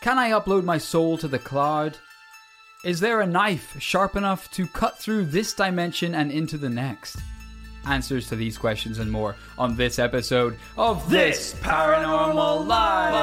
Can I upload my soul to the cloud? Is there a knife sharp enough to cut through this dimension and into the next? Answers to these questions and more on this episode of This Paranormal Life.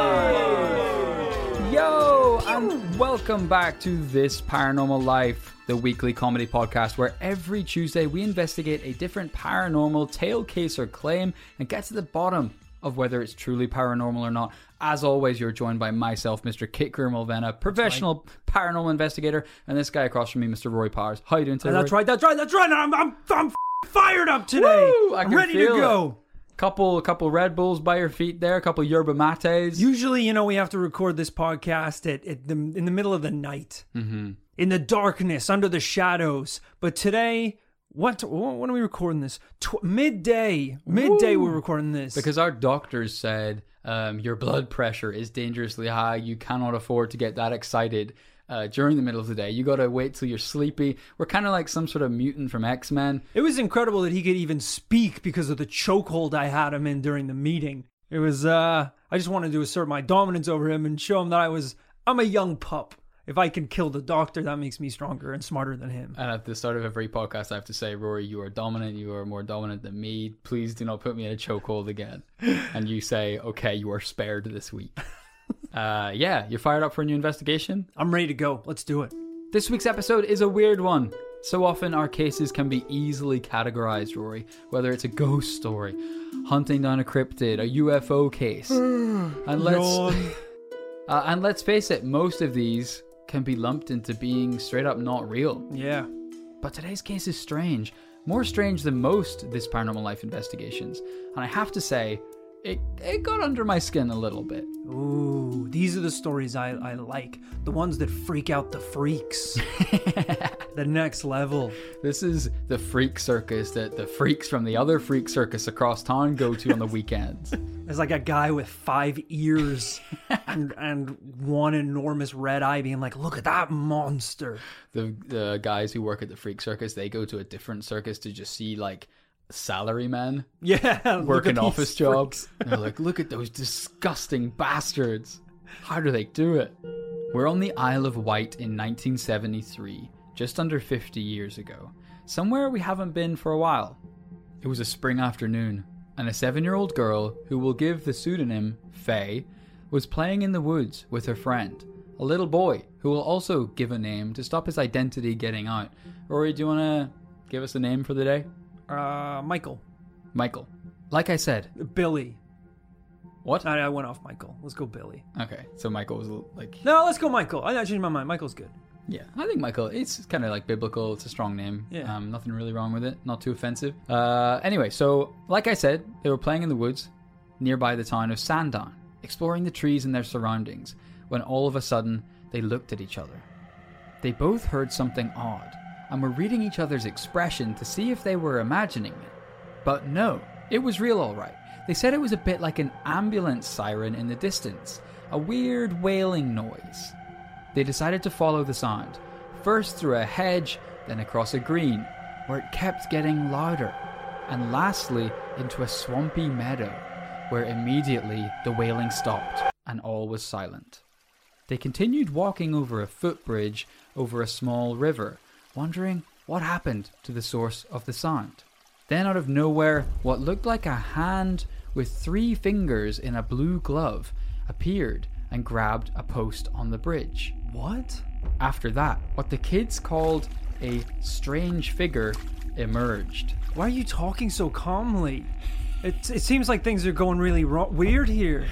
Yo, and welcome back to This Paranormal Life, the weekly comedy podcast where every Tuesday we investigate a different paranormal tale, case, or claim and get to the bottom of whether it's truly paranormal or not. As always, you're joined by myself, Mr. Kit Mulvena, professional paranormal investigator, and this guy across from me, Mr. Rory Powers. How you doing today? That's Roy? right. That's right. That's right. I'm I'm I'm fired up today. Woo! I I'm ready to feel it. go. Couple, a couple Red Bulls by your feet there. A couple yerba mates. Usually, you know, we have to record this podcast at, at the in the middle of the night, mm-hmm. in the darkness, under the shadows. But today, what when are we recording this? Tw- midday. Midday. We're recording this because our doctors said um, your blood pressure is dangerously high. You cannot afford to get that excited uh, during the middle of the day. You got to wait till you're sleepy. We're kind of like some sort of mutant from X Men. It was incredible that he could even speak because of the chokehold I had him in during the meeting. It was uh I just wanted to assert my dominance over him and show him that I was I'm a young pup. If I can kill the doctor, that makes me stronger and smarter than him. And at the start of every podcast, I have to say, Rory, you are dominant. You are more dominant than me. Please do not put me in a chokehold again. and you say, okay, you are spared this week. uh, yeah, you're fired up for a new investigation? I'm ready to go. Let's do it. This week's episode is a weird one. So often our cases can be easily categorized, Rory, whether it's a ghost story, hunting down a cryptid, a UFO case. and let's uh, and let's face it, most of these can be lumped into being straight up not real. Yeah. But today's case is strange. More strange than most this paranormal life investigations. And I have to say, it, it got under my skin a little bit. Ooh, these are the stories I, I like. The ones that freak out the freaks. the next level. This is the freak circus that the freaks from the other freak circus across town go to on the weekends. There's like a guy with five ears and, and one enormous red eye being like, look at that monster. The the guys who work at the freak circus, they go to a different circus to just see like salarymen Yeah. working office jobs. they're like, look at those disgusting bastards. How do they do it? We're on the Isle of Wight in 1973, just under 50 years ago. Somewhere we haven't been for a while. It was a spring afternoon, and a seven year old girl, who will give the pseudonym Faye, was playing in the woods with her friend, a little boy who will also give a name to stop his identity getting out. Rory, do you want to give us a name for the day? Uh, Michael. Michael. Like I said, Billy. what? I, I went off Michael. Let's go Billy. Okay, so Michael was like, No, let's go Michael. I I changed my mind. Michael's good. yeah, I think Michael. It's kind of like biblical. It's a strong name. Yeah. Um, nothing really wrong with it. Not too offensive. Uh, anyway, so like I said, they were playing in the woods nearby the town of Sandown, exploring the trees and their surroundings. When all of a sudden they looked at each other. They both heard something odd and were reading each other's expression to see if they were imagining it. But no, it was real all right. They said it was a bit like an ambulance siren in the distance, a weird wailing noise. They decided to follow the sound, first through a hedge, then across a green, where it kept getting louder, and lastly into a swampy meadow, where immediately the wailing stopped and all was silent. They continued walking over a footbridge over a small river, wondering what happened to the source of the sound. Then, out of nowhere, what looked like a hand with three fingers in a blue glove appeared and grabbed a post on the bridge. What? After that, what the kids called a strange figure emerged. Why are you talking so calmly? It, it seems like things are going really wrong, weird here.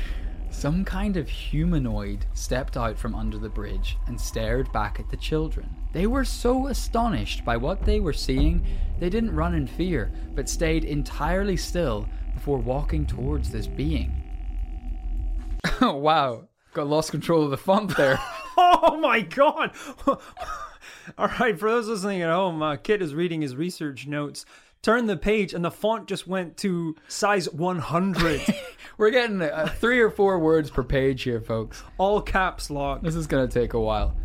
Some kind of humanoid stepped out from under the bridge and stared back at the children. They were so astonished by what they were seeing, they didn't run in fear, but stayed entirely still before walking towards this being. Oh, wow. Got lost control of the font there. Oh my god! All right, for those listening at home, uh, Kit is reading his research notes. Turn the page, and the font just went to size 100. We're getting uh, three or four words per page here, folks. All caps lock. This is gonna take a while.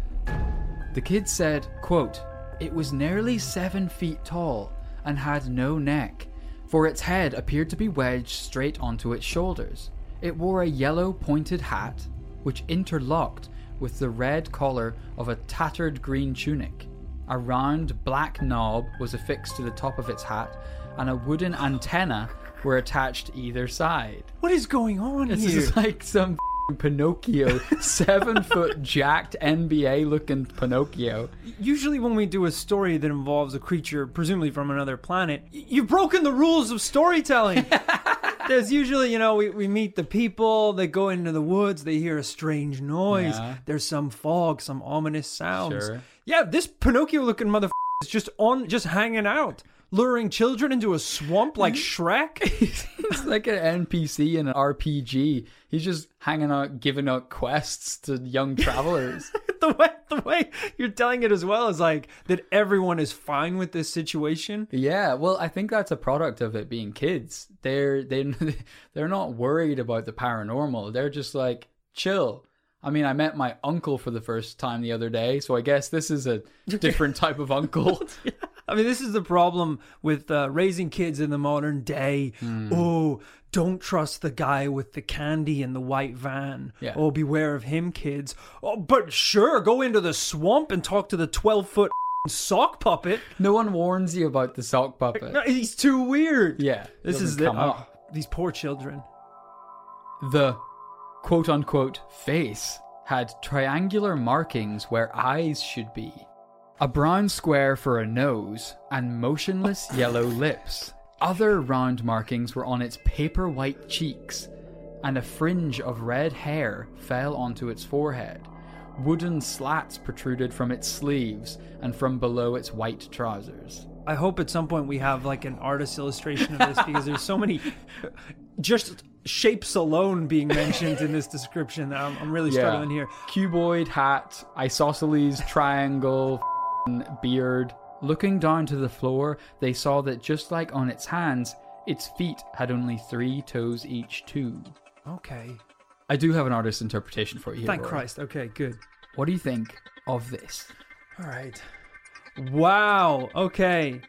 The kid said, quote, It was nearly seven feet tall and had no neck, for its head appeared to be wedged straight onto its shoulders. It wore a yellow pointed hat, which interlocked with the red collar of a tattered green tunic. A round black knob was affixed to the top of its hat, and a wooden antenna were attached either side. What is going on This is like some Pinocchio, seven foot jacked NBA looking Pinocchio. Usually, when we do a story that involves a creature, presumably from another planet, you've broken the rules of storytelling. There's usually, you know, we, we meet the people, they go into the woods, they hear a strange noise. Yeah. There's some fog, some ominous sounds. Sure. Yeah, this Pinocchio looking motherfucker is just on, just hanging out, luring children into a swamp like Shrek. He's like an NPC in an RPG. He's just hanging out, giving out quests to young travelers. the way the way you're telling it as well is like that everyone is fine with this situation. yeah, well, I think that's a product of it being kids. They're they they're not worried about the paranormal. They're just like chill. I mean, I met my uncle for the first time the other day, so I guess this is a different type of uncle. I mean, this is the problem with uh, raising kids in the modern day. Hmm. Oh, don't trust the guy with the candy in the white van. Yeah. Oh, beware of him, kids. Oh, but sure, go into the swamp and talk to the 12 foot sock puppet. no one warns you about the sock puppet. No, he's too weird. Yeah, This is the, oh, these poor children. The quote unquote face had triangular markings where eyes should be, a brown square for a nose, and motionless yellow lips. Other round markings were on its paper white cheeks, and a fringe of red hair fell onto its forehead. Wooden slats protruded from its sleeves and from below its white trousers. I hope at some point we have like an artist illustration of this because there's so many just shapes alone being mentioned in this description that I'm, I'm really struggling here. Cuboid hat, isosceles triangle, beard. Looking down to the floor, they saw that just like on its hands, its feet had only three toes each, too. Okay. I do have an artist's interpretation for you. here, Thank Rory. Christ. Okay, good. What do you think of this? All right. Wow. Okay.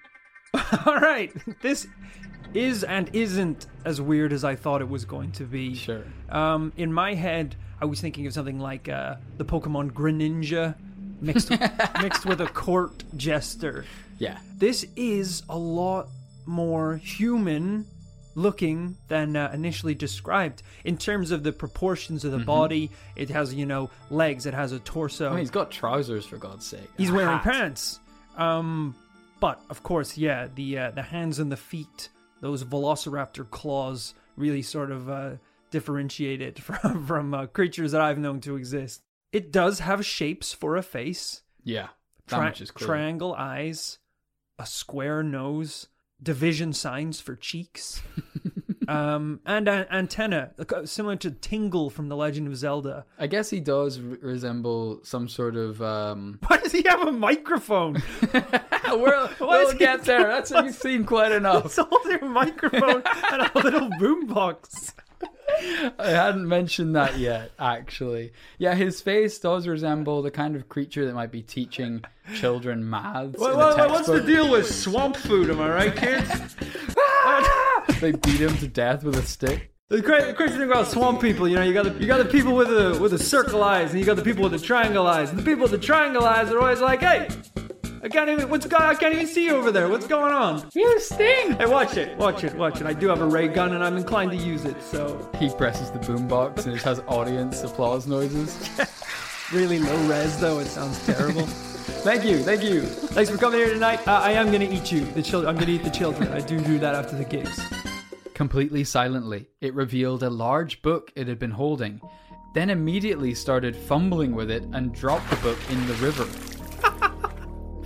All right. This is and isn't as weird as I thought it was going to be. Sure. Um, in my head, I was thinking of something like uh, the Pokemon Greninja mixed mixed with a court jester. Yeah. This is a lot more human looking than uh, initially described in terms of the proportions of the body. It has, you know, legs. It has a torso. I mean, he's got trousers for God's sake. He's wearing hat. pants. Um, but of course, yeah, the uh, the hands and the feet, those Velociraptor claws, really sort of uh, differentiate it from from uh, creatures that I've known to exist. It does have shapes for a face, Yeah. That tri- much is clear. triangle eyes, a square nose, division signs for cheeks, um, and an antenna uh, similar to Tingle from The Legend of Zelda. I guess he does re- resemble some sort of. Um... Why does he have a microphone? we'll we'll get there. That's you've seen quite enough. It's a whole microphone and a little boombox. I hadn't mentioned that yet, actually. Yeah, his face does resemble the kind of creature that might be teaching children maths. in a textbook. deal with swamp food? Am I right, kids? They beat him to death with a stick. The cra- the crazy thing about swamp people, you know, you got the you got the people with the with the circle eyes, and you got the people with the triangle eyes. And the people with the triangle eyes are always like, "Hey, I can't even what's going? I can't even see you over there. What's going on?" You sting! Hey, watch it, watch it, watch it. I do have a ray gun, and I'm inclined to use it. So He presses the boombox and it has audience applause noises. really low res, though. It sounds terrible. Thank you, thank you. Thanks for coming here tonight. Uh, I am gonna eat you, the children. I'm gonna eat the children. I do do that after the gigs. Completely silently, it revealed a large book it had been holding, then immediately started fumbling with it and dropped the book in the river.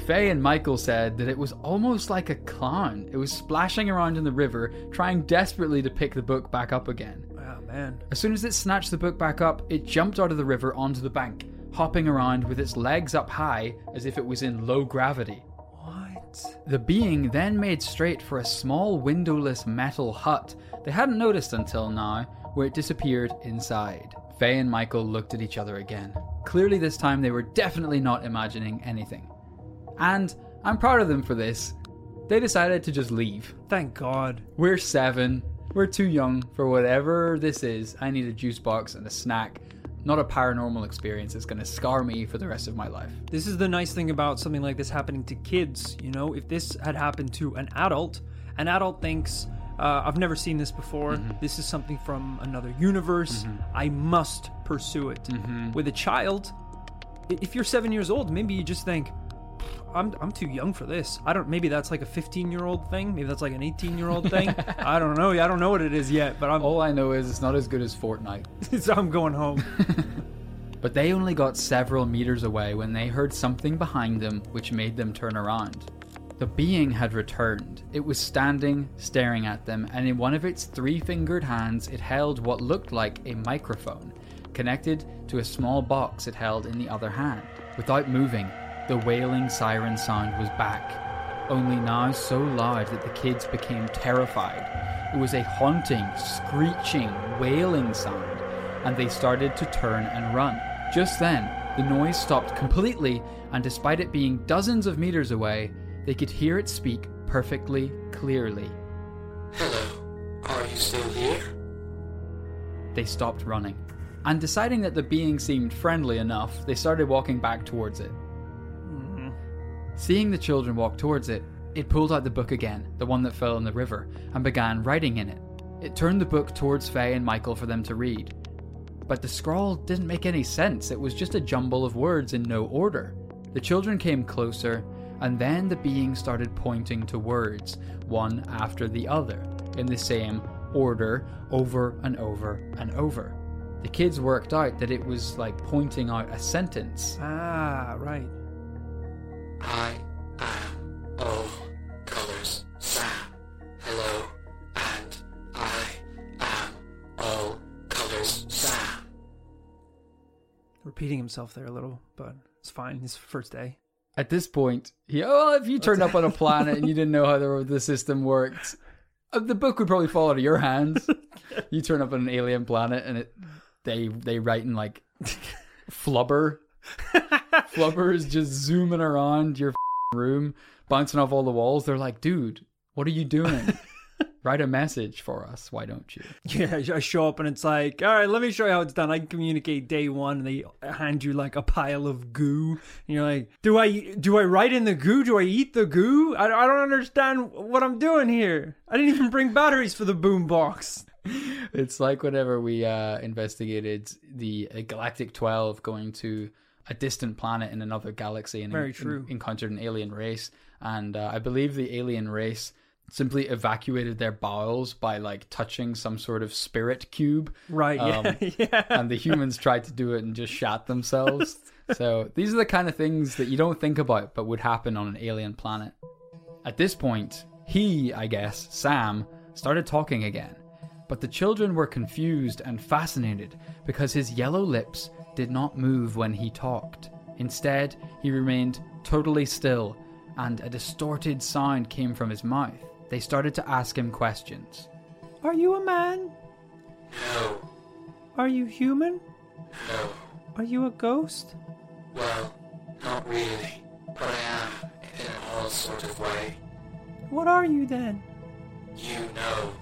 Faye and Michael said that it was almost like a clown. It was splashing around in the river, trying desperately to pick the book back up again. Oh man. As soon as it snatched the book back up, it jumped out of the river onto the bank, hopping around with its legs up high as if it was in low gravity. What? The being then made straight for a small windowless metal hut they hadn't noticed until now, where it disappeared inside. Faye and Michael looked at each other again. Clearly, this time they were definitely not imagining anything. And I'm proud of them for this. They decided to just leave. Thank God. We're seven. We're too young for whatever this is. I need a juice box and a snack. not a paranormal experience that's going to scar me for the rest of my life. This is the nice thing about something like this happening to kids. You know, if this had happened to an adult, an adult thinks, uh, I've never seen this before. Mm-hmm. This is something from another universe. Mm-hmm. I must pursue it. Mm-hmm. With a child, if you're seven years old, maybe you just think, I'm, I'm too young for this. I don't. Maybe that's like a 15 year old thing. Maybe that's like an 18 year old thing. I don't know. I don't know what it is yet. But I'm All I know is it's not as good as Fortnite. so I'm going home. But they only got several meters away when they heard something behind them which made them turn around. The being had returned. It was standing, staring at them, and in one of its three fingered hands it held what looked like a microphone, connected to a small box it held in the other hand. Without moving, the wailing siren sound was back, only now so loud that the kids became terrified. It was a haunting, screeching, wailing sound and they started to turn and run. Just then, the noise stopped completely, and despite it being dozens of meters away, they could hear it speak perfectly clearly. Hello, are you still here? They stopped running, and deciding that the being seemed friendly enough, they started walking back towards it. Seeing the children walk towards it, it pulled out the book again, the one that fell in the river, and began writing in it. It turned the book towards Faye and Michael for them to read. But the scrawl didn't make any sense, it was just a jumble of words in no order. The children came closer, and then the being started pointing to words, one after the other, in the same order, over and over and over. The kids worked out that it was like pointing out a sentence. ah, right. I am all colors Sam. Hello, and I am all colors Sam. Repeating himself there a little, but it's fine. His first day. At this point, he, oh, if you turned up on a planet and you didn't know how the, the system worked, uh, the book would probably fall out of your hands. you turn up on an alien planet and it, they they write in like flubber. Flubber is just zooming around your f***ing room, bouncing off all the walls. They're like, dude, what are you doing? Write a message for us. Why don't you? Yeah, I show up and it's like, all right, let me show you how it's done. I communicate day one. And they hand you like a pile of goo, and you're like, do I do I write in the goo? Do I eat the goo? I, I don't understand what I'm doing here. I didn't even bring batteries for the boom box. It's like whenever we uh, investigated the uh, Galactic 12 going to a distant planet in another galaxy and Very en- true. encountered an alien race. And uh, I believe the alien race simply evacuated their bowels by like touching some sort of spirit cube. Right? Um, yeah, yeah. And the humans tried to do it and just shat themselves. so these are the kind of things that you don't think about but would happen on an alien planet. At this point, he, I guess, Sam, started talking again. But the children were confused and fascinated because his yellow lips did not move when he talked. Instead, he remained totally still, and a distorted sound came from his mouth. They started to ask him questions. Are you a man? No, Are you human? no, Are you a ghost? well, not really, but I am in all sort of way. What are you then? You know,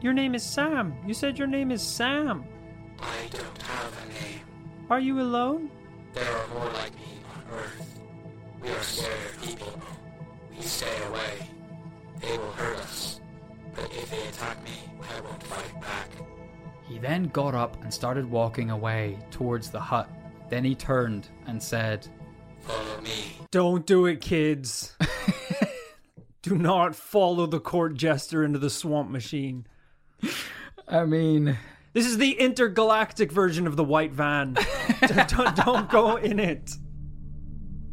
Your name is Sam. You said your name is Sam. Are you alone? There are more like me on Earth. We are scared of people. We stay away. They will hurt us. But if they attack me, I won't fight back. He then got up and started walking away towards the hut. Then he turned and said, Follow me. Don't do it, kids. do not follow the court jester into the swamp machine. I mean, This is the intergalactic version of the white van. don't, don't go in it.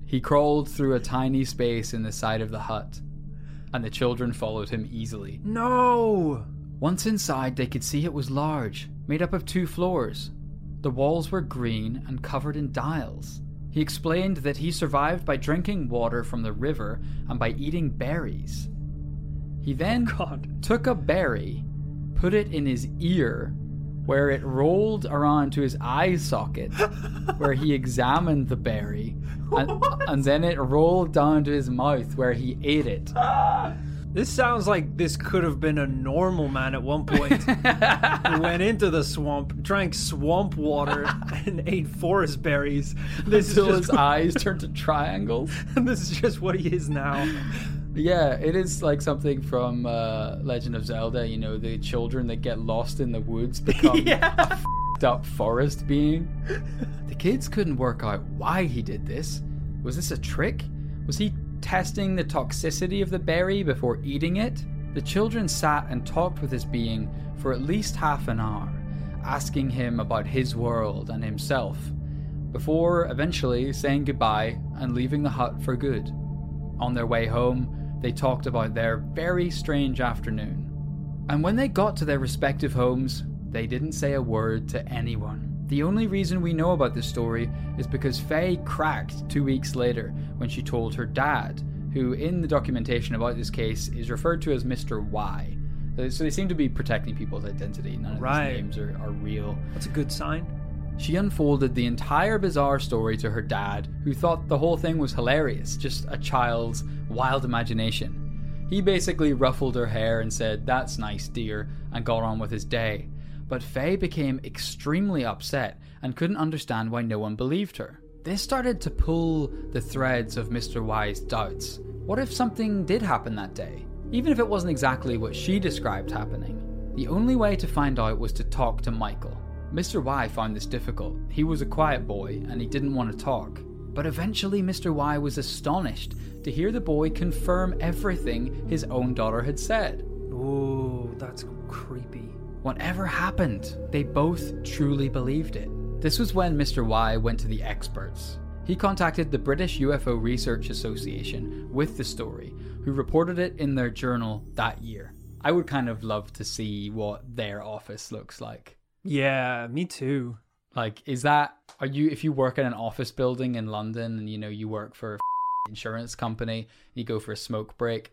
he crawled through a tiny space in the side of the hut, and the children followed him easily. No. Once inside, they could see it was large, made up of two floors. The walls were green and covered in dials. He explained that he survived by drinking water from the river and by eating berries. He then God. took a berry, put it in his ear, where it rolled around to his eye socket, where he examined the berry, and, and then it rolled down to his mouth, where he ate it. This sounds like this could have been a normal man at one point. who went into the swamp, drank swamp water, and ate forest berries. This Until is his just, eyes turned to triangles. this is just what he is now. Yeah, it is like something from uh, Legend of Zelda. You know, the children that get lost in the woods become yeah. a f***ed up forest being. The kids couldn't work out why he did this. Was this a trick? Was he testing the toxicity of the berry before eating it? The children sat and talked with this being for at least half an hour, asking him about his world and himself, before eventually saying goodbye and leaving the hut for good. On their way home, they talked about their very strange afternoon. And when they got to their respective homes, they didn't say a word to anyone. The only reason we know about this story is because Faye cracked two weeks later when she told her dad, who in the documentation about this case is referred to as Mr. Y. Uh, So they seem to be protecting people's identity. None of Right. these names are, are real. That's a good sign. She unfolded the entire bizarre story to her dad, who thought the whole thing was hilarious, just a child's wild imagination. He basically ruffled her hair and said, That's nice, dear, and got on with his day. But Faye became extremely upset and couldn't understand why no one believed her. This started to pull the threads of Mr. Y's doubts. What if something did happen that day? Even if it wasn't exactly what she described happening. The only way to find out was to talk to Michael. Mr. Y found this difficult. He was a quiet boy and he didn't want to talk. But eventually, Mr. Y was astonished to hear the boy confirm everything his own daughter had said. Ooh, that's creepy. Whatever happened, they both truly believed it. This was when Mr. Y went to the experts. He contacted the British UFO Research Association with the story, who reported it in their journal that year. I would kind of love to see what their office looks like. Yeah, me too. Like, is that are you if you work in an office building in London and you know you work for a insurance company, you go for a smoke break,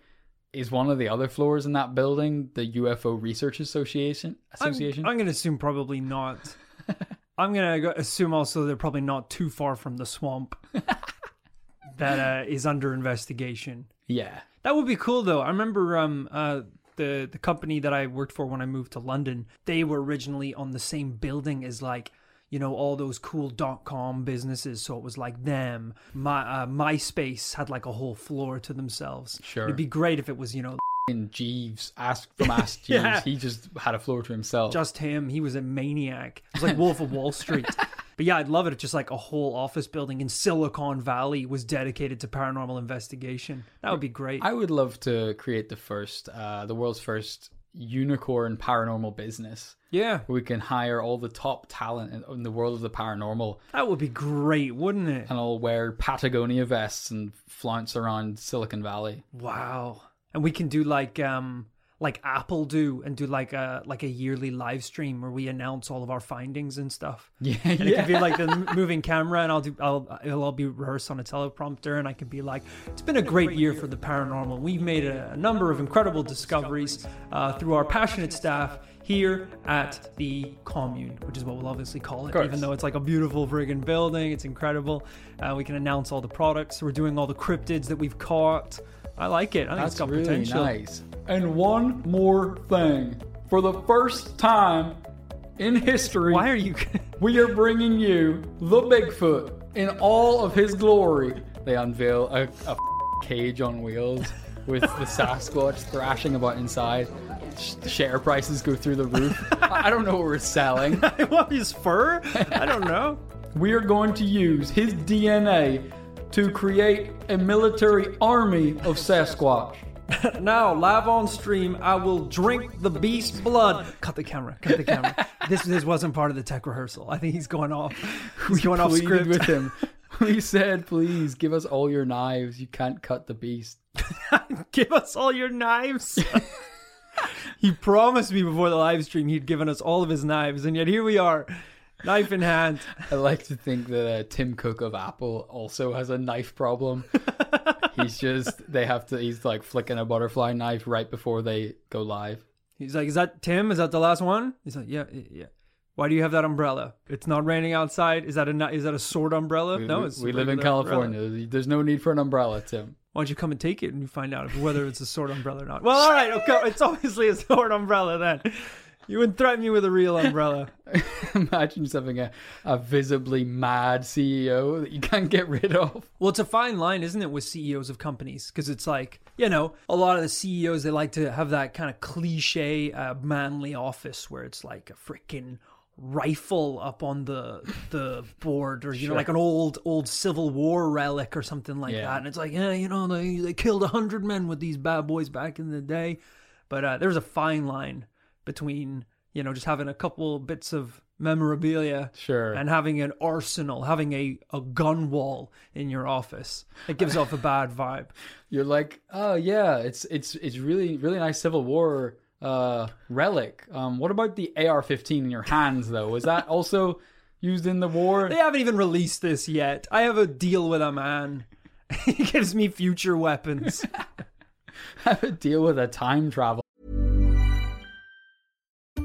is one of the other floors in that building the UFO Research Association? I'm, Association? I'm gonna assume probably not. I'm gonna assume also they're probably not too far from the swamp that uh, is under investigation. yeah. That would be cool though. I remember um uh the the company that I worked for when I moved to London, they were originally on the same building as like you know all those cool dot com businesses. So it was like them. My uh, myspace had like a whole floor to themselves. Sure. it'd be great if it was you know In Jeeves, ask from Ask Jeeves, Yeah. he just had a floor to himself. just him. He was a maniac. It was like wolf of wall street but yeah i'd love it if just like a whole office building in silicon valley was dedicated to paranormal investigation that would be great I would love to create the first, uh, the world's first unicorn paranormal business. yeah Where we can hire all the top talent in, in the world of the paranormal that would be great wouldn't it and all wear Patagonia vests and flounce around Silicon Valley. Wow. And we can do like um like Apple do and do like a like a yearly live stream where we announce all of our findings and stuff. Yeah, And it could be like the moving camera and I'll do I'll it'll all be rehearsed on a teleprompter and I can be like it's been a great year for the paranormal. We've made a, a number of incredible discoveries uh, through our passionate staff here at the commune, which is what we'll obviously call it, even though it's like a beautiful friggin' building. It's incredible. Uh, we can announce all the products. We're doing all the cryptids that we've caught. I like it. I think That's it's got really potential. nice. And one more thing. For the first time in history, Why are you? we are bringing you the Bigfoot in all of his glory. They unveil a, a cage on wheels with the Sasquatch thrashing about inside. Sh- Share prices go through the roof. I I don't know what we're selling. what his fur? I don't know. We are going to use his DNA to create a military army of Sasquatch. Now, live on stream, I will drink the beast blood. Cut the camera. Cut the camera. this this wasn't part of the tech rehearsal. I think he's going off. He's going off script. with him. We said, please give us all your knives. You can't cut the beast. Give us all your knives. he promised me before the live stream he'd given us all of his knives, and yet here we are, knife in hand. I like to think that uh, Tim Cook of Apple also has a knife problem. he's just, they have to, he's like flicking a butterfly knife right before they go live. He's like, "Is that Tim? Is that the last one?" He's like, "Yeah, yeah." yeah." Why do you have that umbrella? It's not raining outside. Is that a is that a sword umbrella? We, no, we- it's we live in regular umbrella. California. There's no need for an umbrella, Tim. Why don't you come and take it and you find out whether it's a sword umbrella or not? Well, all right, okay, it's obviously a sword umbrella then. You wouldn't threaten me with a real umbrella. Imagine just having a, a visibly mad CEO that you can't get rid of. Well, it's a fine line, isn't it, with CEOs of companies? Because it's like, you know, a lot of the CEOs, they like to have that kind of cliche, uh, manly office where it's like a freaking rifle up on the the board or you know like an old old civil war relic or something like Yeah. that and it's like yeah you know they they killed a hundred men with these bad boys back in the day but uh, there's a fine line between you know just having a couple bits of memorabilia Sure. and having an arsenal having a, a gun wall in your office it gives off a bad vibe You're like, oh yeah, it's it's it's really really nice Civil War uh relic. Um, what about the AR-15 in your hands though? is that also used in the war? They haven't even released this yet. I have a deal with a man. he gives me future weapons. I have a deal with a time travel.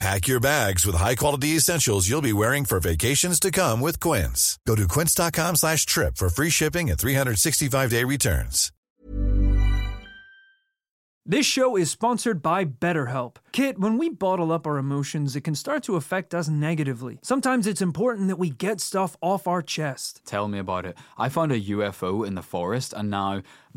Pack your bags with high-quality essentials you'll be wearing for vacations to come with Quince. Go to quince.com slash trip for free shipping and 365-day returns. This show is sponsored by BetterHelp. Kit, when we bottle up our emotions, it can start to affect us negatively. Sometimes it's important that we get stuff off our chest. Tell me about it. I found a UFO in the forest, and now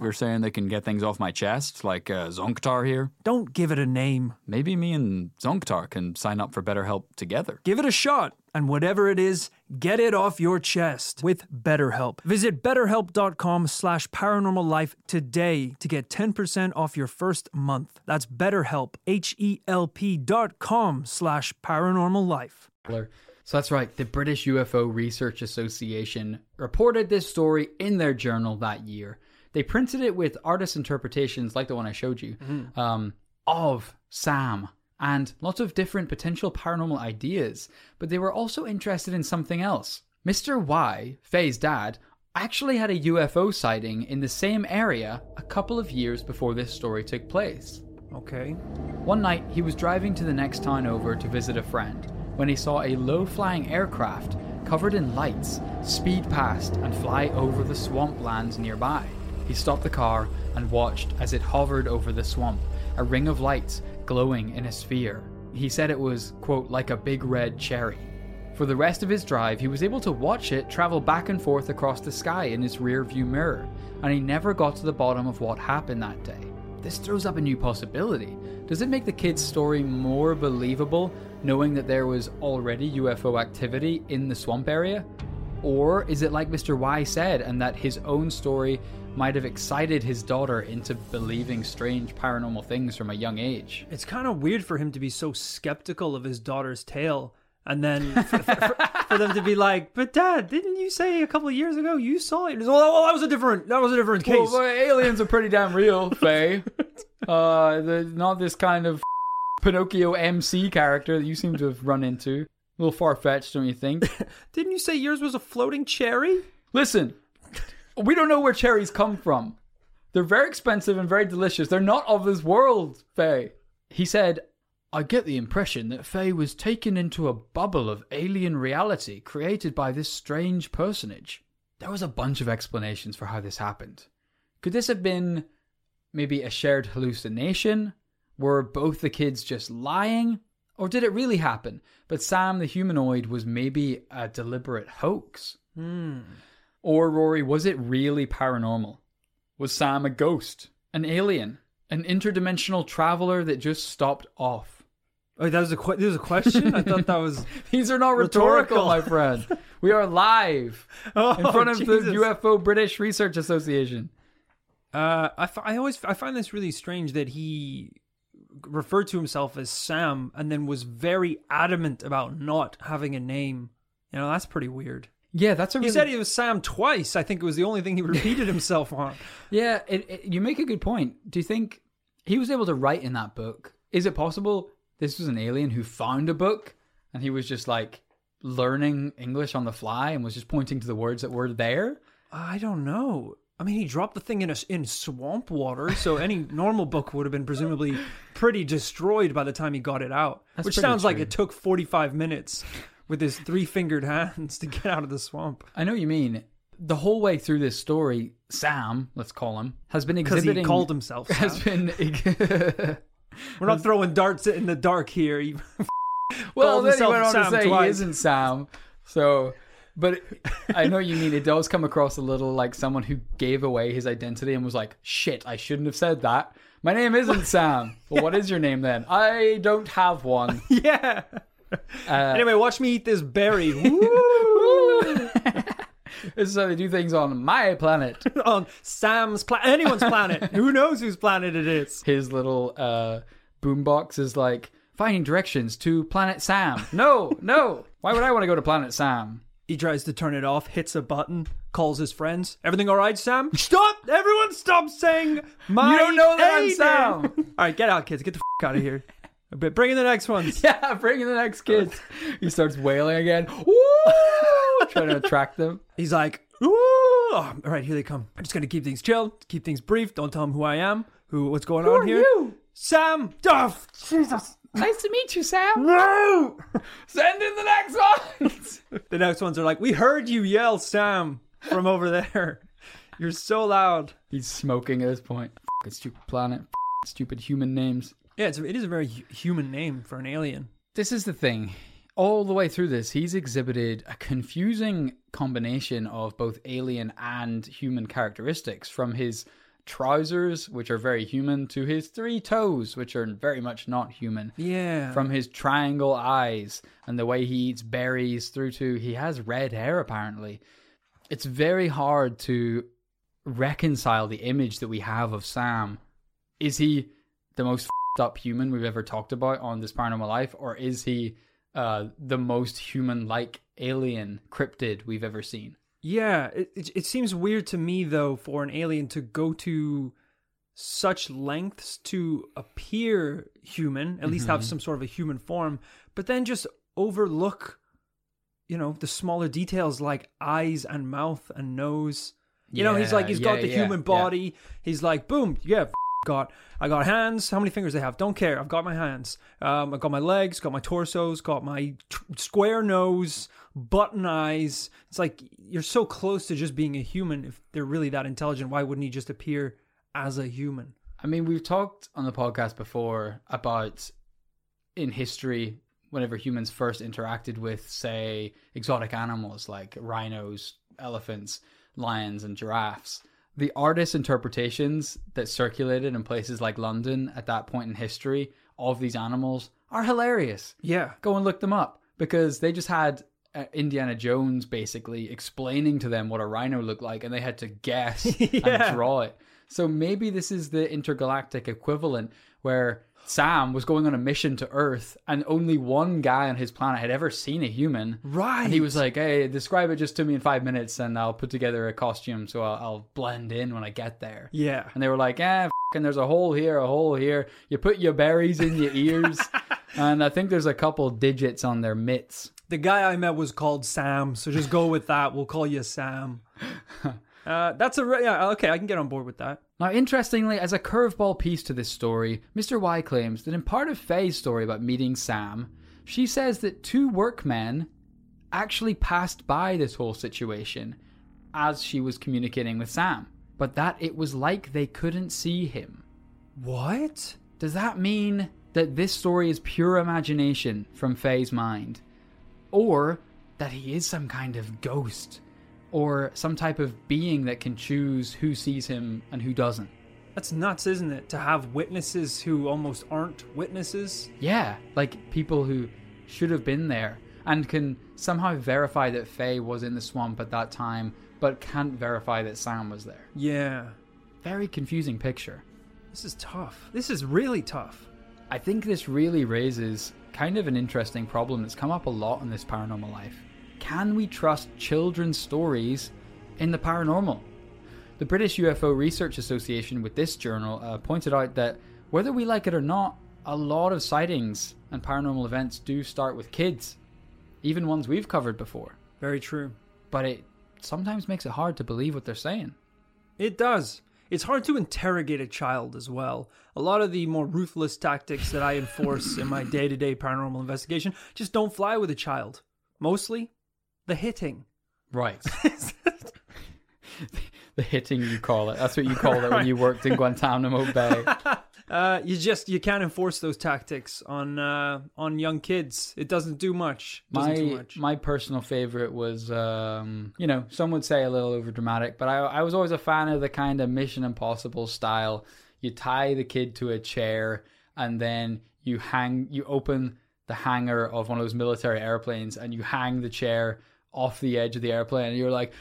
You're saying they can get things off my chest, like uh, Zonktar here? Don't give it a name. Maybe me and Zonktar can sign up for BetterHelp together. Give it a shot, and whatever it is, get it off your chest with BetterHelp. Visit betterhelp.com slash paranormal life today to get 10% off your first month. That's betterhelp, H-E-L-P dot com slash paranormal life. So that's right. The British UFO Research Association reported this story in their journal that year. They printed it with artist interpretations like the one I showed you um, of Sam and lots of different potential paranormal ideas. But they were also interested in something else. Mr. Y, Faye's dad, actually had a UFO sighting in the same area a couple of years before this story took place. Okay. One night, he was driving to the next town over to visit a friend when he saw a low flying aircraft covered in lights speed past and fly over the swamplands nearby. He stopped the car and watched as it hovered over the swamp, a ring of lights glowing in a sphere. He said it was, quote, like a big red cherry. For the rest of his drive, he was able to watch it travel back and forth across the sky in his rear view mirror, and he never got to the bottom of what happened that day. This throws up a new possibility. Does it make the kid's story more believable knowing that there was already UFO activity in the swamp area? Or is it like Mr. Y said, and that his own story might have excited his daughter into believing strange paranormal things from a young age? It's kind of weird for him to be so skeptical of his daughter's tale. And then for, for- for them to be like, but dad, didn't you say a couple of years ago you saw it? Well, well, that was a different, that was a different case. Well, well, aliens are pretty damn real, Faye. uh, not this kind of Pinocchio MC character that you seem to have run into. A little far fetched, don't you think? Didn't you say yours was a floating cherry? Listen, we don't know where cherries come from. They're very expensive and very delicious. They're not of this world, Faye. He said, I get the impression that Faye was taken into a bubble of alien reality created by this strange personage. there was a bunch of explanations for how this happened. Could this have been maybe a shared hallucination? Were both the kids just lying? Or did it really happen? But Sam the humanoid was maybe a deliberate hoax? Or, Rory, was it really paranormal? Was Sam a ghost? An alien? An interdimensional traveler that just stopped off? Oh, that was a que- this was a question. I thought that was. These are not rhetorical, Rhetorical. my friend. We are live Oh, in front of Jesus. the UFO British Research Association. Uh, I—I always I find this really strange that he referred to himself as Sam and then was very adamant about not having a name. You know, that's pretty weird. Yeah, that's a He said he was Sam twice. I think it was the only thing he repeated himself on. Yeah, it, it- you make a good point. Do you think he was able to write in that book? Is it possible this was an alien who found a book and he was just like learning English on the fly and was just pointing to the words that were there? I don't know. I mean, he dropped the thing in a, in swamp water, so any normal book would have been presumably pretty destroyed by the time he got it out. That's which sounds like it took forty five minutes with his three fingered hands to get out of the swamp. I know what you mean. The whole way through this story, Sam, let's call him, has been exhibiting. he called himself. Has been. We're not throwing darts in the dark here. He- well, then he went on Sam to say twice. he isn't Sam. So, but I know you mean. It does come across a little like someone who gave away his identity and was like, "Shit, I shouldn't have said that. My name isn't Sam. Well, what is your name then? I don't have one." yeah. Uh, Anyway, watch me eat this berry. This is how they do things on my planet. on Sam's planet, anyone's planet. Who knows whose planet it is? His little uh, boombox is like finding directions to Planet Sam. No, no. Why would I want to go to Planet Sam? He tries to turn it off, hits a button, calls his friends. Everything all right, Sam? Stop! Everyone stop saying my You don't know that I'm A Sam. name. all right, get out, kids. Get the f- out of here. But bring in the next ones. Yeah, bring in the next kids. He starts wailing again. Woo! Trying to attract them. He's like, ooh, all right, here they come. I'm just gonna keep things chill, keep things brief. Don't tell them who I am, who, what's going on are here. you? Sam Duff. Jesus. Nice to meet you, Sam. No. Send in the next ones. The next ones are like, we heard you yell, Sam, from over there. You're so loud. He's smoking at this point. F***ing stupid planet. F***ing stupid human names. Yeah, it's, it is a very human name for an alien. This is the thing. All the way through this, he's exhibited a confusing combination of both alien and human characteristics from his trousers, which are very human, to his three toes, which are very much not human. Yeah. From his triangle eyes and the way he eats berries through to he has red hair apparently. It's very hard to reconcile the image that we have of Sam. Is he the most fed up human we've ever talked about on this paranormal life, or is he uh, the most human-like alien cryptid we've ever seen? Yeah, it, it it seems weird to me though for an alien to go to such lengths to appear human, at least have mm-hmm. some sort of a human form, but then just overlook you know, the smaller details like eyes and mouth and nose. You know, he's like he's got the yeah, human yeah. body. He's like, boom, yeah, got I got hands. How many fingers they have? Don't care. I've got my hands. Um, I've got my legs. Got my torsos. Got my t- square nose, button eyes. It's like you're so close to just being a human. If they're really that intelligent, why wouldn't he just appear as a human? I mean, we've talked on the podcast before about in history, whenever humans first interacted with, say, exotic animals like rhinos, elephants, lions, and giraffes. The artist interpretations that circulated in places like London at that point in history of these animals are hilarious. Yeah, Go and look them up because they just had uh, Indiana Jones basically explaining to them what a rhino looked like and they had to guess Yeah. and draw it. So maybe this is the intergalactic equivalent where Sam was going on a mission to Earth and only one guy on his planet had ever seen a human. Right. And he was like, hey, describe it just to me in five minutes and I'll put together a costume so I'll, I'll blend in when I get there. yeah. And they were like, eh, and there's a hole here, a hole here. You put your berries in your ears. and I think there's a couple digits on their mitts. The guy I met was called Sam, so just go with that. We'll call you Sam. Uh, that's a re- yeah. Okay, I can get on board with that. Now, interestingly, as a curveball piece to this story, Mr. Y claims that in part of Faye's story about meeting Sam, she says that two workmen actually passed by this whole situation as she was communicating with Sam, but that it was like they couldn't see him. What? Does that mean that this story is pure imagination from Faye's mind? Or that he is some kind of ghost? Or some type of being that can choose who sees him and who doesn't? That's nuts, isn't it? To have witnesses who almost aren't witnesses. Yeah, like people who should have been there and can somehow verify that Faye was in the swamp at that time, but can't verify that Sam was there. Yeah. Very confusing picture. This is tough. This is really tough. I think this really raises kind of an interesting problem that's come up a lot in this paranormal life. Can we trust children's stories in the paranormal? The British UFO Research Association, with this journal, uh, pointed out that whether we like it or not, a lot of sightings and paranormal events do start with kids, even ones we've covered before. Very true. But it sometimes makes it hard to believe what they're saying. It does. It's hard to interrogate a child as well. A lot of the more ruthless tactics that I enforce in my day to day paranormal investigation just don't fly with a child. Mostly, the hitting. Right. the hitting, you call it. That's what you called it when you worked in Guantanamo Bay. Uh, you just you can't enforce those tactics on uh, on young kids. It doesn't do much. Doesn't my do much. my personal favorite was um, you know some would say a little over dramatic but I, I was always a fan of the kind of mission impossible style you tie the kid to a chair and then you hang you open the hanger of one of those military airplanes and you hang the chair off the edge of the airplane and you're like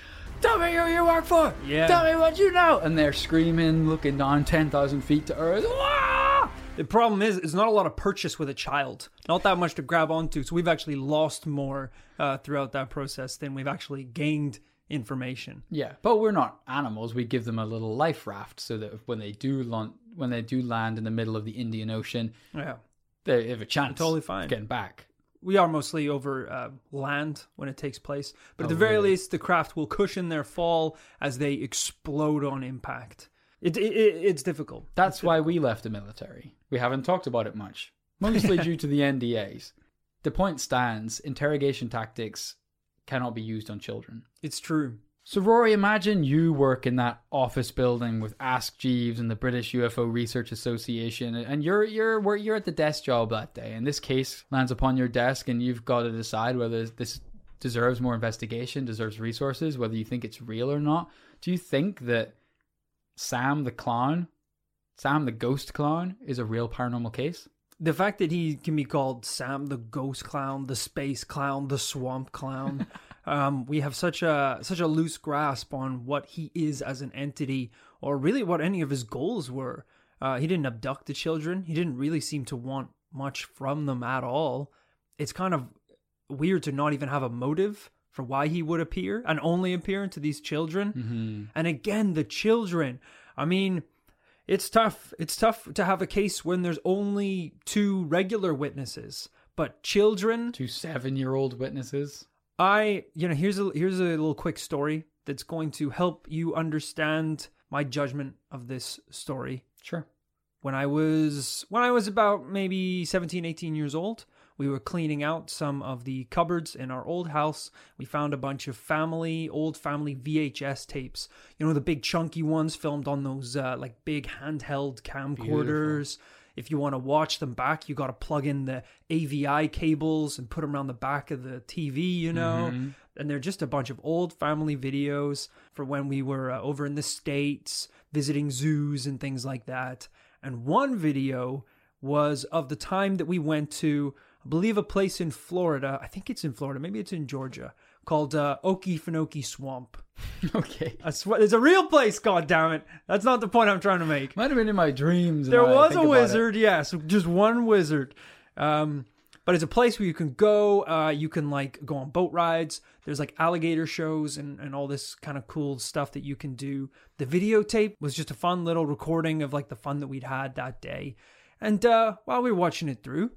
tell me who you work for Yeah. tell me what you know and they're screaming looking down 10,000 feet to earth Wah! The problem is, it's not a lot of purchase with a child. Not that much to grab onto. So we've actually lost more uh, throughout that process than we've actually gained information. Yeah, but we're not animals. We give them a little life raft so that when they do land, when they do land in the middle of the Indian Ocean, Yeah. they have a chance. Totally fine. of getting back. We are mostly over uh, land when it takes place, but at Oh, the very really? least, the craft will cushion their fall as they explode on impact. It, it, it it's difficult. That's why we left the military. We haven't talked about it much, mostly due to the NDAs. The point stands: interrogation tactics cannot be used on children. It's true. So, Rory, imagine you work in that office building with Ask Jeeves and the British UFO Research Association, and you're you're you're at the desk job that day, and this case lands upon your desk, and you've got to decide whether this deserves more investigation, deserves resources, whether you think it's real or not. Do you think that Sam the clown, Sam the ghost clown, is a real paranormal case? The fact that he can be called Sam the Ghost Clown, the Space Clown, the Swamp Clown, um, we have such a such a loose grasp on what he is as an entity, or really what any of his goals were. Uh, he didn't abduct the children. He didn't really seem to want much from them at all. It's kind of weird to not even have a motive for why he would appear and only appear to these children. Mm-hmm. And again, the children. I mean, it's tough. It's tough to have a case when there's only two regular witnesses, but children. Two seven-year-old witnesses. I, you know, here's a here's a little quick story that's going to help you understand my judgment of this story. Sure. When I was when I was about maybe 17, 18 years old, we were cleaning out some of the cupboards in our old house. We found a bunch of family, old family VHS tapes. You know, the big chunky ones filmed on those uh, like big handheld camcorders. If you want to watch them back, you got to plug in the AVI cables and put them around the back of the TV, you know. And they're just a bunch of old family videos for when we were uh, over in the States visiting zoos and things like that. And one video was of the time that we went to, I believe, a place in Florida. I think it's in Florida, maybe it's in Georgia, called uh, Okefenokee Swamp. Okay. I swear, it's a real place. God damn it! That's not the point I'm trying to make. Might have been in my dreams. There now that I was a it. wizard, yes, just one wizard. Um, but it's a place where you can go. Uh, you can like go on boat rides. There's like alligator shows and, and all this kind of cool stuff that you can do. The videotape was just a fun little recording of like the fun that we'd had that day. And uh, while we were watching it through,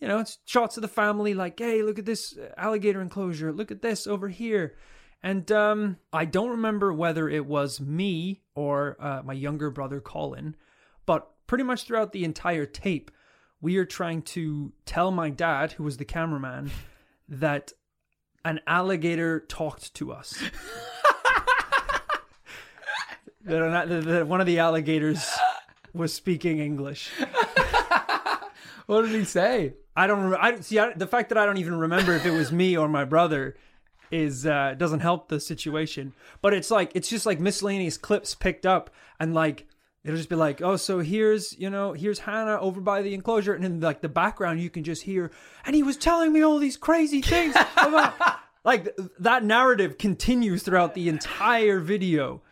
you know, it's shots of the family like, hey, look at this alligator enclosure. Look at this over here. And um, I don't remember whether it was me or uh, my younger brother Colin, but pretty much throughout the entire tape, we are trying to tell my dad, who was the cameraman, that an alligator talked to us. that, an- that- that one of the alligators was speaking English. What did he say? I don't. Re- I see. I, the fact that I don't even remember if it was me or my brother is uh, doesn't help the situation. But it's like it's just like miscellaneous clips picked up, and like it'll just be like, oh, so here's you know here's Hannah over by the enclosure, and in like the background you can just hear, and he was telling me all these crazy things about. Like that narrative continues throughout the entire video.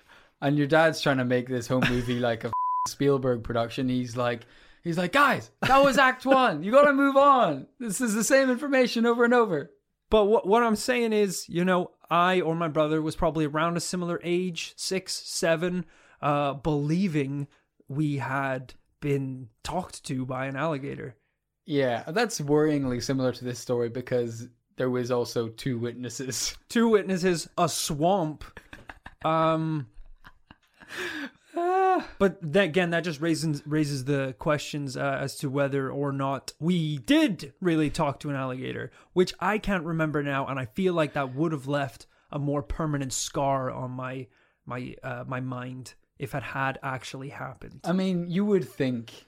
And your dad's trying to make this home movie like a Spielberg production. He's like, he's like, guys, that was Act One. You got to move on. This is the same information over and over. But what what I'm saying is, you know, I or my brother was probably around a similar age, six, seven, uh, believing we had been talked to by an alligator. Yeah, that's worryingly similar to this story because there was also two witnesses. Two witnesses, a swamp. Um, but again, that just raises raises the questions uh, as to whether or not we did really talk to an alligator, which I can't remember now, and I feel like that would have left a more permanent scar on my my uh, my mind if it had actually happened. I mean, you would think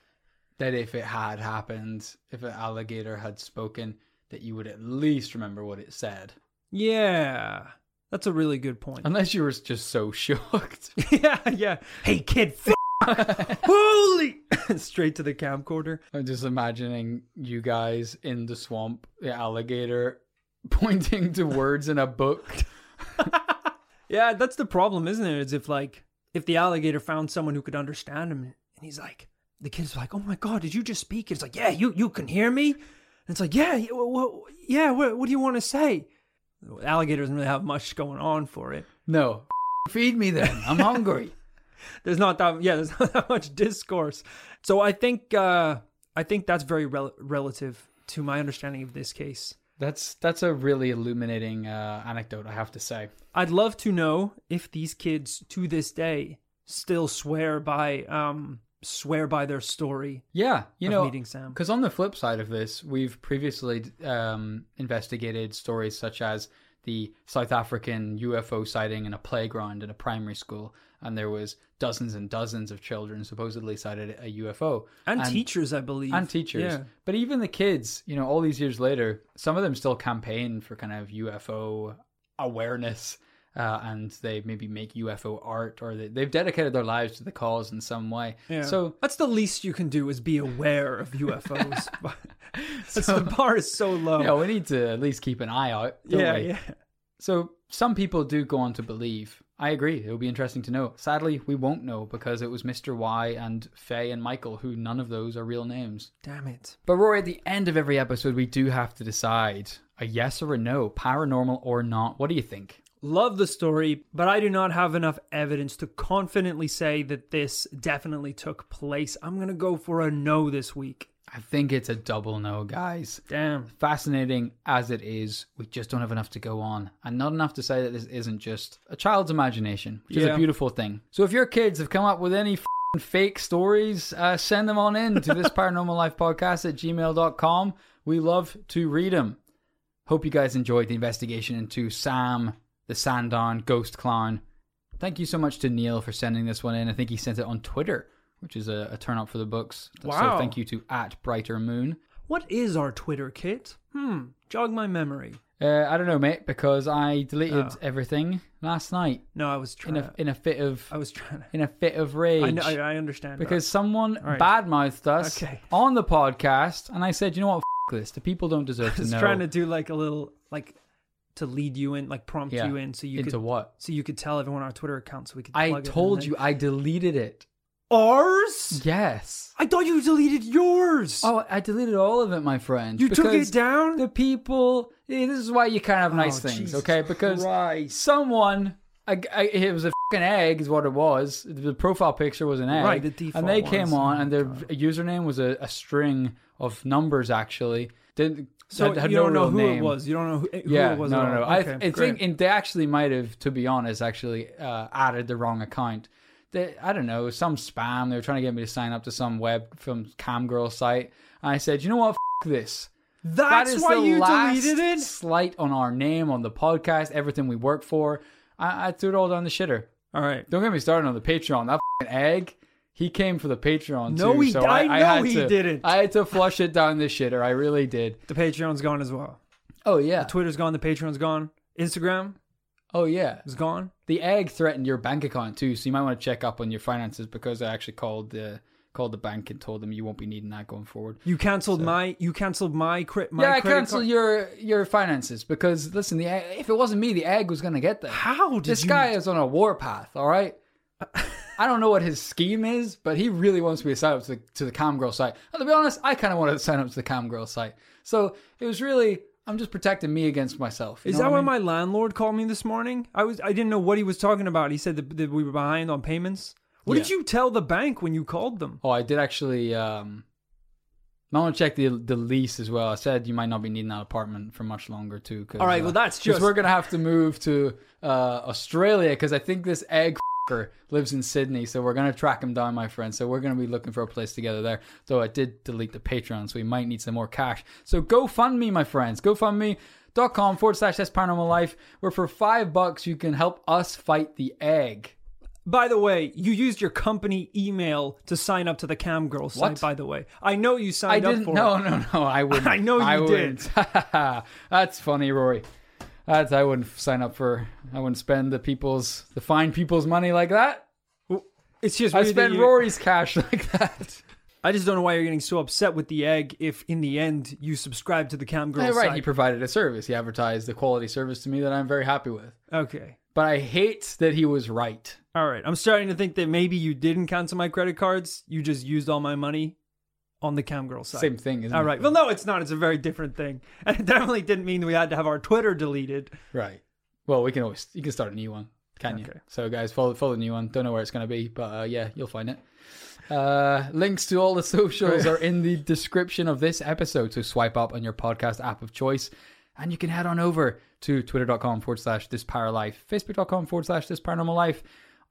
that if it had happened, if an alligator had spoken, that you would at least remember what it said. Yeah, that's a really good point. Unless you were just so shocked. yeah, yeah. Hey, kid, holy! Straight to the camcorder. I'm just imagining you guys in the swamp, the alligator pointing to words in a book. Yeah, that's the problem, isn't it? Is if like if the alligator found someone who could understand him, and he's like, the kid's like, "Oh my god, did you just speak?" It's like, "Yeah, you you can hear me." And it's like, "Yeah, yeah, yeah, what, what do you want to say?" Alligator doesn't really have much going on for it. No, feed me then. I'm hungry. There's not that yeah, there's not that much discourse. So I think uh I think that's very rel- relative to my understanding of this case. That's that's a really illuminating uh, anecdote, I have to say. I'd love to know if these kids to this day still swear by um swear by their story. Yeah, you know, meeting Sam. Because on the flip side of this, we've previously um, investigated stories such as the South African UFO sighting in a playground in a primary school, and there was dozens and dozens of children supposedly sighted a UFO, And, teachers, I believe. and teachers. Yeah. But even the kids, you know, all these years later, some of them still campaign for kind of UFO awareness. Uh, and they maybe make UFO art, or they, they've dedicated their lives to the cause in some way. Yeah. So that's the least you can do is be aware of UFOs. That's the bar is so low. yeah, we need to at least keep an eye out. don't yeah, we? yeah. So some people do go on to believe. I agree. It'll be interesting to know. Sadly, we won't know because it was Mr. Y and Faye and Michael, who none of those are real names. Damn it. But Rory, at the end of every episode, we do have to decide a yes or a no, paranormal or not. What do you think? Love the story, but I do not have enough evidence to confidently say that this definitely took place. I'm going to go for a no this week. I think it's a double no, guys. Damn. Fascinating as it is, we just don't have enough to go on. And not enough to say that this isn't just a child's imagination, which is a beautiful thing. So if your kids have come up with any f***ing fake stories, uh, send them on in to this paranormal life podcast at gmail.com. We love to read them. Hope you guys enjoyed the investigation into Sam, the Sandarn ghost clown. Thank you so much to Neil for sending this one in. I think he sent it on Twitter, which is a, a turn up for the books. Wow. So thank you to at Brighter Moon. What is our Twitter kit? Hmm, jog my memory. Uh, I don't know, mate, because I deleted Oh. everything last night No, I was in trying a to. in a fit of I was trying to. in a fit of rage I, know, I, I understand. that. because someone right. badmouthed us Okay. on the podcast, and I said, you know what, F- this. The people don't deserve I to was know. trying to do like a little, like, to lead you in, like prompt Yeah. you in so you into could what? so you could tell everyone our Twitter account so we could. I plug it told you I deleted it. ours. Yes. I thought you deleted yours. Oh, I deleted all of it, my friend. you took because it down. The people. eh, This is why you can't have nice Oh, things, Jesus okay? Because Christ. someone. I, I, it was a fucking egg, is what it was. The profile picture was an egg, Right, the default and they ones. came on, Oh, and their username was a, a string of numbers. Actually, didn't So had, had you no don't know who name. it was. You don't know who, who Yeah, it was. no, no, no. all. I, Okay, I think and they actually might have, to be honest, actually uh, added the wrong account. They, I don't know, some spam. They were trying to get me to sign up to some web from cam girl site, and I said, you know what, F- this. That's that is why the you last deleted it. Slight on our name, on the podcast, everything we work for. I, I threw it all down the shitter. All right. Don't get me started on the Patreon. That egg, he came for the Patreon No, too. he- so I I, know had he to, didn't. I had to flush it down the shitter. I really did. The Patreon's gone as well. Oh yeah. Twitter's gone. The Patreon's gone. Instagram Oh yeah. it's gone. The egg threatened your bank account too, so you might want to check up on your finances because I actually called the called the bank and told them you won't be needing that going forward. You canceled my. You canceled my crit. My yeah, I canceled card- your your finances because listen, the egg, if it wasn't me, the egg was gonna get there. How did this you? guy is on a warpath. All right. I don't know what his scheme is, but he really wants me to sign up to the, to the Cam Girl site. And to be honest, I kind of wanted to sign up to the Cam Girl site. So it was really, I'm just protecting me against myself. Is that what I why mean? my landlord called me this morning? I was. I didn't know what he was talking about. He said that, that we were behind on payments. What did you tell the bank when you called them? Oh, I did actually. Um, I want to check the the lease as well. I said you might not be needing that apartment for much longer too. All right, well, that's just- we're gonna have to move to uh, Australia because I think this egg lives in Sydney, so we're gonna track him down, my friend. So we're gonna be looking for a place together there. Though I did delete the Patreon, so we might need some more cash. So go fund me, my friends. GoFundMe.com forward slash this paranormal life, where for five bucks you can help us fight the egg. By the way, you used your company email to sign up to the Cam Girl site. What? By the way, I know you signed up didn't. for No, it. no, no. I wouldn't. I know you I did. That's funny, Rory. That's I wouldn't sign up for. I wouldn't spend the people's, the fine people's money like that. It's just I spend you- Rory's cash like that. I just don't know why you're getting so upset with the egg if in the end you subscribe to the Cam Girl Yeah, right. site. He provided a service. He advertised the quality service to me that I'm very happy with. okay. But I hate that he was right. All right. I'm starting to think that maybe you didn't cancel my credit cards. You just used all my money on the Cam Girl site. Same thing, isn't All it? right. Well, no, it's not. It's a very different thing. And it definitely didn't mean we had to have our Twitter deleted. Right. Well, we can always you can start a new one, can you? So guys, follow follow the new one. Don't know where it's gonna be, but uh, yeah, you'll find it. Uh, links to all the socials are in the description of this episode. So swipe up on your podcast app of choice, and you can head on over to twitter.com forward slash this power life, facebook.com forward slash this paranormal life.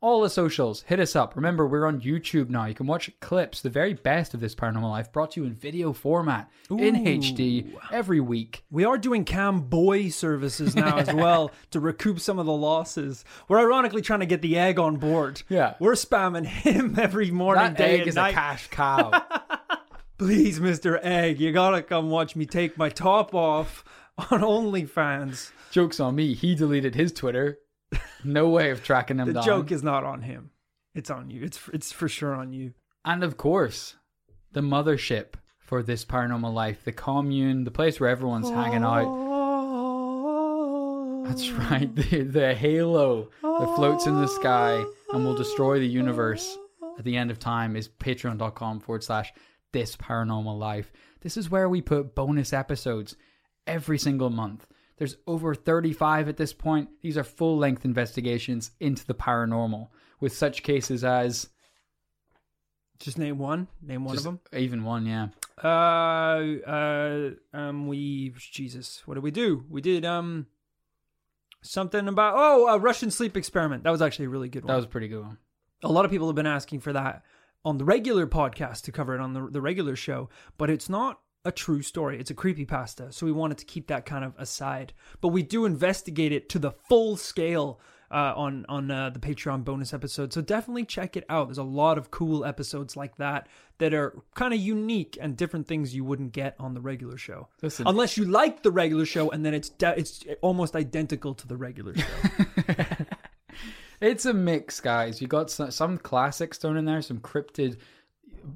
All the socials, hit us up. Remember, we're on YouTube now. You can watch clips, the very best of this paranormal life, brought to you in video format in HD every week. We are doing Cam Boy services now as well to recoup some of the losses. We're ironically trying to get the egg on board. Yeah. We're spamming him every morning, That day egg is night. a cash cow. Please, Mr. Egg, you gotta come watch me take my top off on OnlyFans. Joke's on me. He deleted his Twitter. No way of tracking him The down. joke is not on him. It's on you. It's it's for sure on you. and of course, the mothership for this paranormal life, the commune, the place where everyone's hanging out. That's right. The, the halo that floats in the sky and will destroy the universe at the end of time is patreon.com forward slash this paranormal life. This is where we put bonus episodes every single month. There's over 35 at this point. These are full length investigations into the paranormal with such cases as Just name one. Name one of them. even one, yeah. Uh, uh, um, we Jesus, what did we do? We did um something about oh, a Russian sleep experiment. That was actually a really good one. That was a pretty good one. a lot of people have been asking for that on the regular podcast to cover it on the the regular show, but it's not a true story. It's a creepy pasta, so we wanted to keep that kind of aside. But we do investigate it to the full scale uh, on on uh, the Patreon bonus episode. So definitely check it out. There's a lot of cool episodes like that that are kind of unique and different things you wouldn't get on the regular show. Listen. Unless you like the regular show and then it's de- it's almost identical to the regular show. It's a mix, guys. You got some, some classics thrown in there, some cryptid,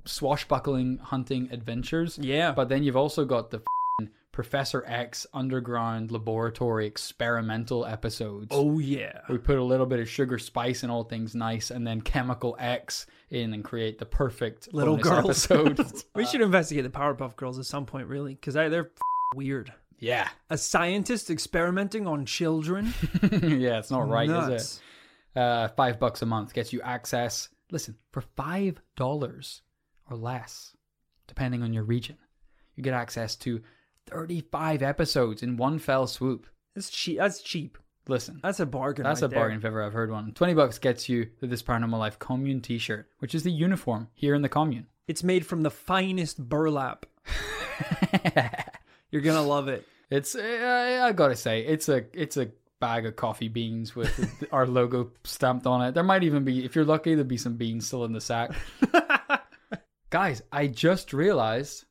swashbuckling hunting adventures. Yeah. But then you've also got the f***ing Professor X underground laboratory experimental episodes. oh yeah. We put a little bit of sugar spice and all things nice, and then chemical X in and create the perfect little girls. episode. we should investigate the Powerpuff Girls at some point, really, because they're weird. yeah, A scientist experimenting on children. yeah, it's not right, is it? Uh, five bucks a month gets you access. Listen, for five dollars or less, depending on your region, you get access to thirty-five episodes in one fell swoop. That's cheap. That's cheap. Listen, That's a bargain. that's right a bargain there. if ever I've heard one. Twenty bucks gets you the This Paranormal Life Commune T-shirt, which is the uniform here in the commune. It's made from the finest burlap. You're gonna love it. It's uh, I gotta say, it's a it's a bag of coffee beans with our logo stamped on it. There might even be, if you're lucky, there'll be some beans still in the sack. Guys, I just realized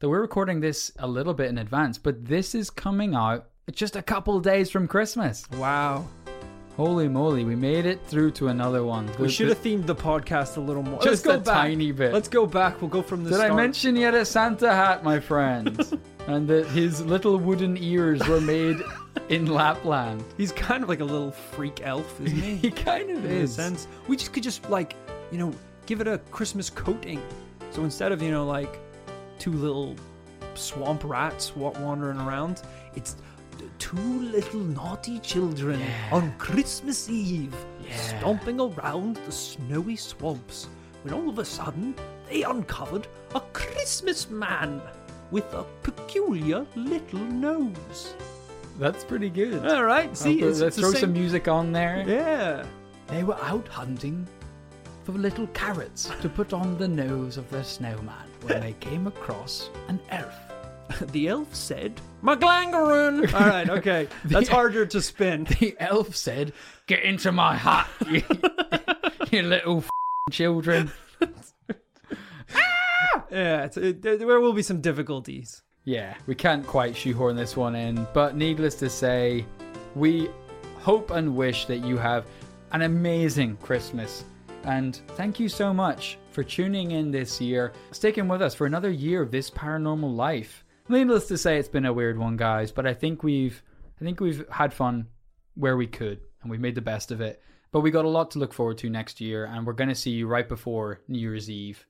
that we're recording this a little bit in advance, but this is coming out just a couple days from Christmas. Wow. Holy moly, we made it through to another one. We should have themed the podcast a little more. Just a back. tiny bit. Let's go back. We'll go from the Did start. I mention he had a Santa hat, my friends? and that his little wooden ears were made in Lapland. He's kind of like a little freak elf, isn't he? He kind of in a is. sense. We just could just like, you know, give it a Christmas coating. So instead of, you know, like two little swamp rats wandering around, it's two little naughty children on Christmas Eve stomping around the snowy swamps when all of a sudden they uncovered a Christmas man with a peculiar little nose. That's pretty good. All right, see, I'll it's, let's throw some music on there. Yeah. They were out hunting for little carrots to put on the nose of their snowman when they came across an elf. The elf said, McGlangaroon! All right, okay. That's harder to spin. The elf said, Get into my hut, you, you little f- children. Ah! Yeah, it's, it, there will be some difficulties. Yeah, we can't quite shoehorn this one in, but needless to say, we hope and wish that you have an amazing Christmas. And thank you so much for tuning in this year, sticking with us for another year of this paranormal life. Needless to say, it's been a weird one, guys, but I think we've, I think we've had fun where we could, and we've made the best of it. But we got a lot to look forward to next year, and we're going to see you right before New Year's Eve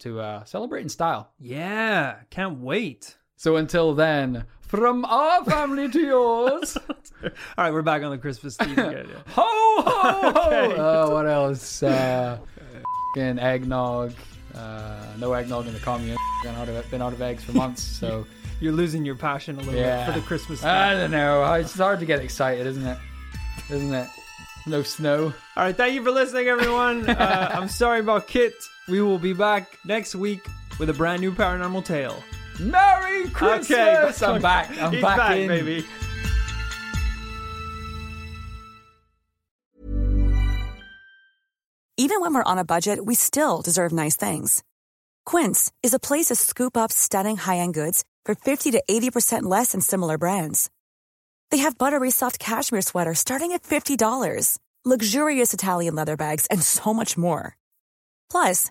to uh, celebrate in style. Yeah, can't wait. So until then, from our family to yours, All right, we're back on the Christmas theme again. yeah. ho ho ho! Okay. Uh, what else? Uh, fucking eggnog. Uh, no eggnog in the commune. Been out of been out of eggs for months. So You're losing your passion a little yeah, bit for the Christmas theme. I don't know. It's hard to get excited, isn't it? Isn't it? No snow. All right, thank you for listening, everyone. Uh, I'm sorry about Kit. We will be back next week with a brand new paranormal tale. Merry Christmas! Okay, I'm back. I'm He's back, back, in. baby. Even when we're on a budget, we still deserve nice things. Quince is a place to scoop up stunning high-end goods for 50 to 80% less than similar brands. They have buttery soft cashmere sweaters starting at $50, luxurious Italian leather bags, and so much more. Plus,